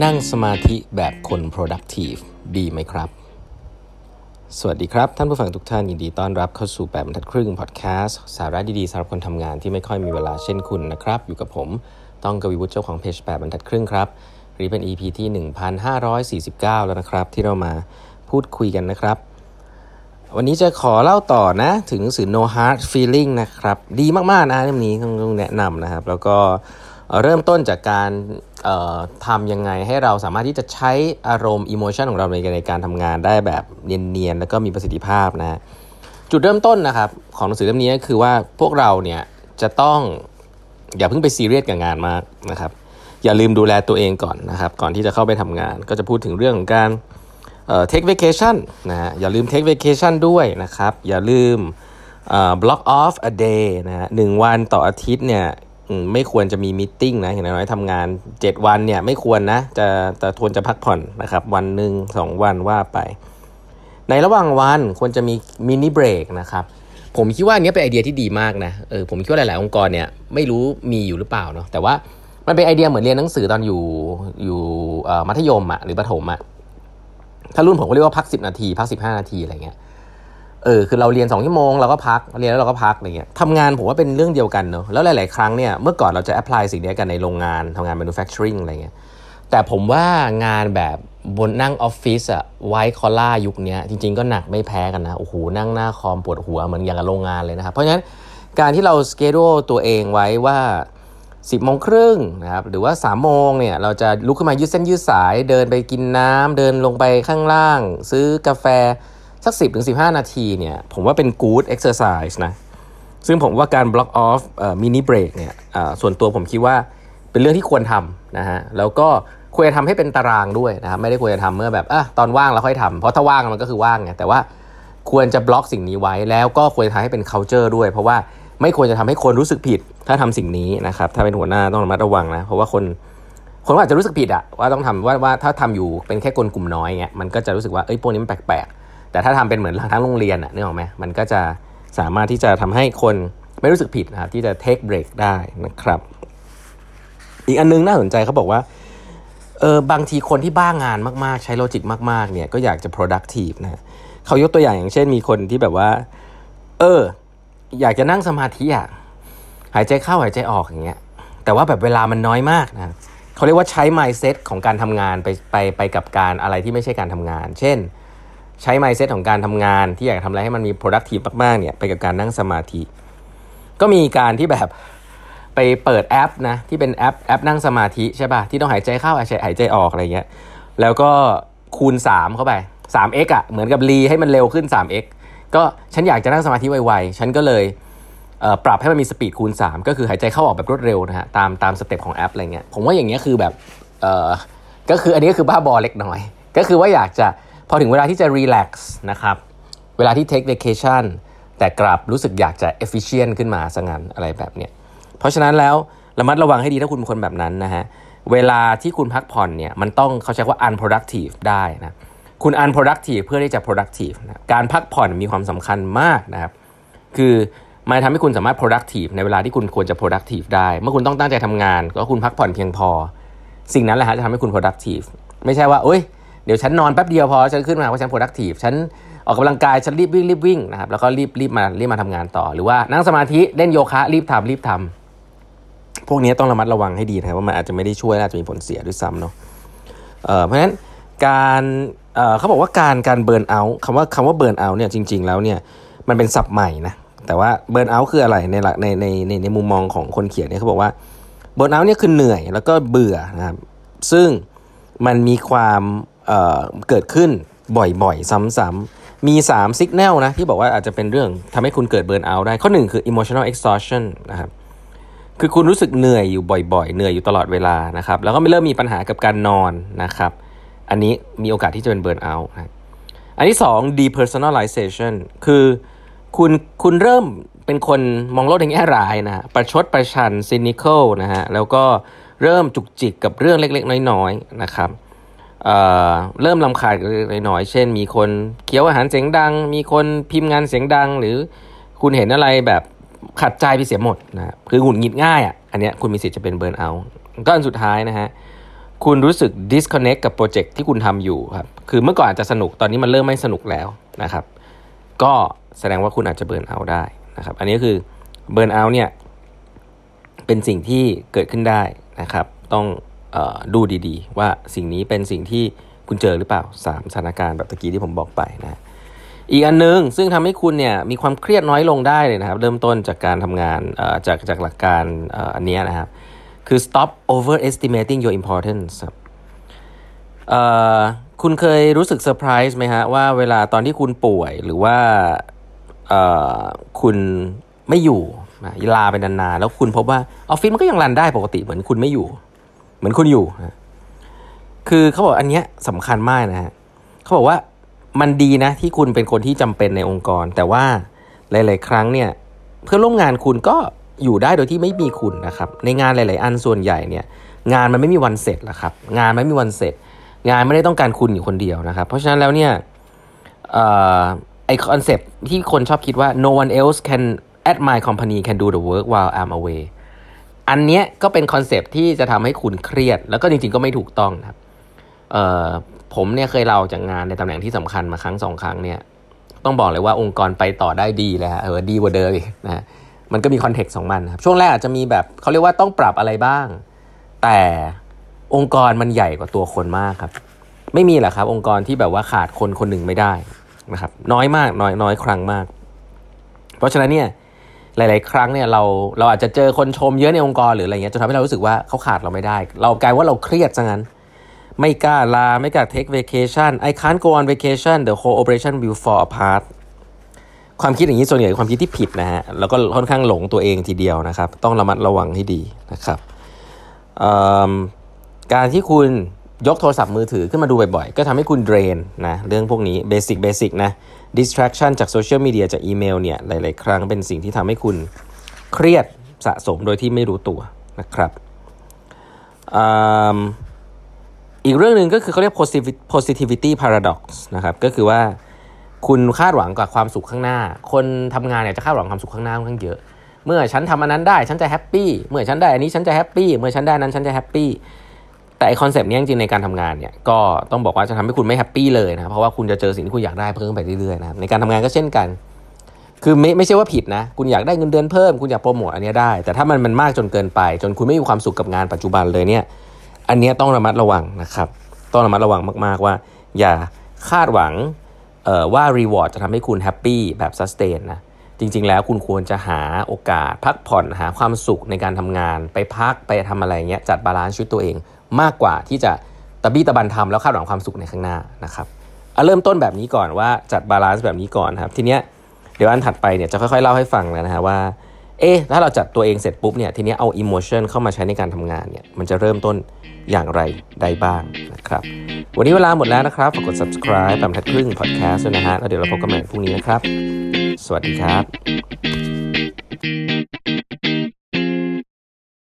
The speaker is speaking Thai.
นั่งสมาธิแบบคน productive ดีไหมครับ สวัสดีครับ ท่านผู้ฟังทุกท่านยินดีต้อนรับเข้าสู่8บรรทัดครึ่งพอดแคสต์สาระดีๆสำหรับคนทำงานที่ไม่ค่อยมีเวลาเช่นคุณนะครับ อยู่กับผมต้องกวีวุฒิเจ้าของเพจ8บรรทัดครึ่งครับนี่เป็น EP ที่ 1549 แล้วนะครับ ที่เรามาพูดคุยกันนะครับ วันนี้จะขอเล่าต่อนะ ถึงหนังสือ No Hard Feeling นะครับ ดีมากๆนะเล่มนี้ต้องแนะนำนะครับ แล้วก็ เริ่มต้นจากการทำยังไงให้เราสามารถที่จะใช้อารมณ์อิโมชันของเราในในการทำงานได้แบบเนียนๆ แล้วก็มีประสิทธิภาพนะจุดเริ่มต้นนะครับของหนังสือเล่มนี้คือว่าพวกเราเนี่ยจะต้องอย่าเพิ่งไปซีเรียสกับงานมากนะครับ อย่าลืมดูแลตัวเองก่อนนะครับ ก่อนที่จะเข้าไปทำงาน ก็จะพูดถึงเรื่องของการเอ่อ take vacation นะฮะอย่าลืม take vacation ด้วยนะครับ อย่าลืมเอ่อ block off a day นะฮะหนึ่งวันต่ออาทิตย์เนี่ย ไม่ควรจะมีมิ팅นะอย่างน้อยทำงาน 7 วันเนี่ยไม่ควรนะจะจะทวนจะพักผ่อนนะครับวันหนึ่งสองวันว่าไป ในระหว่างวันควรจะมีมินิเบรกนะครับผมคิดว่าอันนี้เป็นไอเดียที่ดีมากนะเออผมคิดว่าหลาย ๆ องค์กรเนี่ยไม่รู้มีอยู่หรือเปล่าเนาะแต่ว่ามันเป็นไอเดียเหมือนเรียนหนังสือตอนอยู่อยู่มัธยมอะหรือประถมอะถ้ารุ่นผมก็เรียกว่าพักสิบนาที พักสิบห้านาทีอะไรเงี้ย เออคือเราเรียน2ชั่วโมงเราก็พักเรียนแล้วเราก็พักอะไรเงี้ยทำงานผมว่าเป็นเรื่องเดียวกันเนอะแล้วหลาย ๆ ครั้งเนี่ยเมื่อก่อนเราจะ apply สิ่งนี้กันในโรงงานทำงาน manufacturing อะไรเงี้ยแต่ผมว่างานแบบบนนั่งออฟฟิศอะ white collar ยุคนี้จริง ๆ ก็หนักไม่แพ้กันนะโอ้โหนั่งหน้าคอมปวดหัวเหมือนอย่างกับโรงงานเลยนะครับเพราะฉะนั้นการที่เรา schedule ตัวเองไว้ว่า 10โมงครึ่งนะครับหรือว่า3โมงเนี่ยเราจะลุกขึ้นมายืดเส้นยืดสาย เดินไปกินน้ำเดินลงไปข้างล่าง ซื้อกาแฟ สัก 10-15ถึงนาทีเนี่ยผมว่าเป็น good exercise นะ ซึ่งผมว่าการ block off มินิเบรกเนี่ยส่วนตัวผมคิดว่าเป็นเรื่องที่ควรทำนะฮะแล้วก็ควรจะทำให้เป็นตารางด้วยนะครับไม่ได้ควรจะทำเมื่อแบบอะตอนว่างแล้วค่อยทำเพราะถ้าว่างมันก็คือว่างไงแต่ว่าควรจะบล็อกสิ่งนี้ไว้แล้วก็ควรจะทำให้เป็น culture ด้วย เพราะว่าไม่ควรจะทำให้คนรู้สึกผิด ถ้าทำสิ่งนี้นะครับถ้าเป็นหัวหน้าต้องระมัดระวังนะเพราะว่าคนคนอาจจะรู้สึกผิดอะว่าต้องทำว่าว่าถ้าทำอยู่เป็นแค่คนกลุ่มน้อยเงี้ยมันก็จะรู้สึกว่าเอ้ยพวกนี้มันแปลก แต่ถ้าทำเป็นเหมือนทั้งโรงเรียนอะนึกออกไหมมันก็จะสามารถที่จะทำให้คนไม่รู้สึกผิดนะครับที่จะเทคเบรกได้นะครับ อีกอันนึงน่าสนใจเขาบอกว่าเออบางทีคนที่บ้างานมากๆ ใช้โลจิกมากๆเนี่ยก็อยากจะ productive นะเขายกตัวอย่างอย่างเช่นมีคนที่แบบว่า เออ อยากจะนั่งสมาธิอะหายใจเข้าหายใจออกอย่างเงี้ย แต่ว่าแบบเวลามันน้อยมากนะเขาเรียกว่าใช้ mindset ของการทำงานไปไปไปกับการอะไรที่ไม่ใช่การทำงาน เช่น ใช้ mindset ของการทำงาน ที่อยากทำอะไรให้มันมี productive มากๆเนี่ยไปกับการนั่งสมาธิ ก็มีการที่แบบไปเปิดแอปนะที่เป็นแอปแอปนั่งสมาธิใช่ป่ะที่ต้องหายใจเข้าหายใจหายใจออกอะไรเงี้ยแล้วก็คูณ 3 เข้าไป 3x อะเหมือนกับรีให้มันเร็วขึ้น 3x ก็ฉันอยากจะนั่งสมาธิไวๆ ฉันก็เลยปรับให้มันมี speed คูณ 3 ก็คือหายใจเข้าออกแบบรวดเร็วนะฮะตามตาม step ของแอปอะไรเงี้ยผมว่าอย่างเงี้ยคือแบบเออก็คืออันนี้ก็คือบ้าบอเล็กน้อย ก็คือว่าอยากจะ พอถึงเวลาที่จะ relax นะครับ เวลาที่ take vacation แต่กลับรู้สึกอยากจะ efficient ขึ้นมาซะงั้นอะไรแบบเนี้ยเพราะฉะนั้นแล้วระมัดระวังให้ดีถ้าคุณเป็นคนแบบนั้นนะฮะ เวลาที่คุณพักผ่อนเนี่ยมันต้องเขาใช้ว่า unproductive ได้นะคุณ unproductive เพื่อที่จะ productive นะการพักผ่อนมีความสำคัญมากนะครับคือมันทำให้คุณสามารถ productive ในเวลาที่คุณควรจะ productive ได้ เมื่อคุณต้องตั้งใจทำงาน ก็คุณพักผ่อนเพียงพอ สิ่งนั้นแหละฮะจะทำให้คุณ productive ไม่ใช่ว่าโอ้ย เดี๋ยวฉันนอนแป๊บเดียวพอฉันขึ้นมาว่าะฉัน productive ฉันออกกำลังกายฉันรีบวิ่งรีบวิ่งนะครับแล้วก็รีบรีบมารีบมาทำงานต่อ หรือว่านั่งสมาธิเล่นโยคะรีบทำรีบทำพวกนี้ต้องระมัดระวังให้ดีนะครับว่ามันอาจจะไม่ได้ช่วยอาจจะมีผลเสียด้วยซ้ำเนาะเเพราะฉะนั้นการเเขาบอกว่าการการเบิร์นเอาท์คำว่าคำว่าเบิร์นเอาท์เนี่ยจริง ๆ แล้วเนี่ยมันเป็นศัพท์ใหม่นะแต่ว่าเบิร์นเอาท์คืออะไรในหลักในในในในมุมมองของคนเขียนเนี่ยเขาบอกว่าเบิร์นเอาท์เนี่ยคือเหนื่อยแล้วก็เบื่อนะครับซึ่งมันมีความ เเกิดขึ้นบ่อยๆ ซ้ำๆ มี3 s i g n a l นะที่บอกว่าอาจจะเป็นเรื่องทำให้คุณเกิดเบิร์นเอาท์ได้ ข้อหนึ่งคือ emotional exhaustion นะครับคือคุณรู้สึกเหนื่อยอยู่บ่อยๆ เหนื่อยอยู่ตลอดเวลานะครับแล้วก็ไม่เริ่มมีปัญหากับการนอนนะครับอันนี้มีโอกาสที่จะเป็นเบิร์นเอาท์อันที่ 2 depersonalization คือคุณคุณเริ่มเป็นคนมองโลกในแง่ร้ายนะประชดประชัน cynical นะฮะแล้วก็เริ่มจุกจิกกับเรื่องเล็กๆ น้อยๆนะครับ เเริ่มลำคาญเล็กน้อยเช่น มีคนเคี้ยวอาหารเสียงดัง มีคนพิมพ์งานเสียงดัง หรือคุณเห็นอะไรแบบขัดใจไปเสียหมดนะคือหงุดหงิดง่ายอะอันเนี้ยคุณมีสิทธิ์จะเป็นเบิร์นเอาท์ก็อันสุดท้ายนะฮะคุณรู้สึก disconnect กับโปรเจกต์ที่คุณทำอยู่ครับคือเมื่อก่อนอาจจะสนุกตอนนี้มันเริ่มไม่สนุกแล้วนะครับ ก็แสดงว่าคุณอาจจะเบิร์นเอาได้นะครับ อันนี้คือเบิร์นเอาเนี่ยเป็นสิ่งที่เกิดขึ้นได้นะครับ ต้อง ดูดีๆ ว่าสิ่งนี้เป็นสิ่งที่คุณเจอหรือเปล่าสามสถานการณ์แบบตะกี้ที่ผมบอกไปนะอีกอันนึงซึ่งทำให้คุณเนี่ยมีความเครียดน้อยลงได้เลยนะครับ เริ่มต้นจากการทำงานจากจากหลักการอันนี้นะครับ คือ stop overestimating your importance ครับคุณเคยรู้สึกเซอร์ไพรส์ไหมฮะว่าเวลาตอนที่คุณป่วยหรือว่าคุณไม่อยู่ลาไปนานๆแล้วคุณพบว่าออฟฟิศมันก็ยังรันได้ปกติเหมือนคุณไม่อยู่ เหมือนคุณอยู่ คือเขาบอกอันเนี้ยสำคัญมากนะฮะเขาบอกว่ามันดีนะที่คุณเป็นคนที่จำเป็นในองค์กร แต่ว่าหลาย ๆ ครั้งเนี่ย เพื่อร่วมงานคุณก็อยู่ได้โดยที่ไม่มีคุณนะครับ ในงานหลาย ๆ อันส่วนใหญ่เนี่ย งานมันไม่มีวันเสร็จหรอกครับ งานไม่มีวันเสร็จ งานไม่ได้ต้องการคุณอยู่คนเดียวนะครับ เพราะฉะนั้นแล้วเนี่ยไอคอนเซปที่คนชอบคิดว่า no one else can at my company can do the work while I'm away อันเนี้ยก็เป็นคอนเซปที่จะทำให้คุณเครียด แล้วก็จริงๆก็ไม่ถูกต้องครับผมเนี่ยเคยเล่าจากงานในตำแหน่งที่สำคัญมาครั้งสองครั้งเนี่ย ต้องบอกเลยว่าองค์กรไปต่อได้ดีเลยฮะเออดีกว่าเดิมอีกนะมันก็มีคอนเท็กซ์ของมันครับช่วงแรกอาจจะมีแบบเขาเรียกว่าต้องปรับอะไรบ้าง แต่องค์กรมันใหญ่กว่าตัวคนมากครับ ไม่มีแหละครับ องค์กรที่แบบว่าขาดคนคนหนึ่งไม่ได้นะครับ น้อยมากน้อยน้อยครั้งมาก เพราะฉะนั้นเนี่ย หลาย ๆ ครั้งเนี่ยเราเราอาจจะเจอคนชมเยอะในองค์กรหรืออะไรเงี้ยจนทำให้เรารู้สึกว่าเขาขาดเราไม่ได้ เรากลายว่าเราเครียดซะงั้น ไม่กล้าลาไม่กล้า take vacation I can't go on vacation the whole operation will fall apart ความคิดอย่างนี้ส่วนใหญ่ความคิดที่ผิดนะฮะแล้วก็ค่อนข้างหลงตัวเองทีเดียวนะครับ ต้องระมัดระวังให้ดีนะครับการที่คุณยกโทรศัพท์มือถือขึ้นมาดูบ่อย ๆ ก็ทำให้คุณเดรนนะเรื่องพวกนี้ basic basic นะ distraction จากโซเชียลมีเดียจากอีเมลเนี่ยหลาย ๆ ครั้งเป็นสิ่งที่ทำให้คุณเครียดสะสมโดยที่ไม่รู้ตัวนะครับอีกเรื่องหนึ่งก็คือเขาเรียก positivity paradox นะครับก็คือว่าคุณคาดหวังกับความสุขข้างหน้า คนทำงานเนี่ยจะคาดหวังความสุขข้างหน้าค่อนข้างเยอะ เมื่อฉันทำอันนั้นได้ฉันจะ happy เมื่อฉันได้อันนี้ฉันจะ happy เมื่อฉันได้นั้นฉันจะ happy แต่ไอ้ concept นี้จริงในการทำงานเนี่ยก็ต้องบอกว่าจะทำให้คุณไม่ happy เลยนะเพราะว่าคุณจะเจอสิ่งที่คุณอยากได้เพิ่มไปเรื่อยๆนะครับในการทำงานก็เช่นกัน คือไม่ไม่ใช่ว่าผิดนะ คุณอยากได้เงินเดือนเพิ่มคุณอยากโปรโมทอันนี้ได้ แต่ถ้ามันมันมากจนเกินไป จนคุณไม่มีความสุขกับงานปัจจุบันเลยเนี่ยอันนี้ต้องระมัดระวังนะครับต้องระมัดระวังมากๆว่า อย่าคาดหวังว่า reward จะทำให้คุณ happy แบบ sustain นะจริง ๆ แล้วคุณควรจะหาโอกาสพักผ่อนหาความสุขในการทำงาน ไปพักไปทำอะไรเงี้ยจัด balance ชีวิตตัวเอง มากกว่าที่จะตะบี้ตะบันทำแล้วคาดหวังความสุขในข้างหน้านะครับเอาเริ่มต้นแบบนี้ก่อนว่าจัด balance แบบนี้ก่อนครับทีเนี้ยเดี๋ยวอันถัดไปเนี่ยจะค่อยๆเล่าให้ฟังนะฮะว่าเอ๊ะถ้าเราจัดตัวเองเสร็จปุ๊บเนี่ยทีนี้เอา emotion เข้ามาใช้ในการทำงานเนี่ยมันจะเริ่มต้นอย่างไรได้บ้างนะครับวันนี้เวลาหมดแล้วนะครับฝากกด subscribe แปดบรรทัดครึ่ง podcast ด้วยนะฮะแล้วเดี๋ยวเราพบกันใหม่พรุ่งนี้นะครับ สวัสดีครับ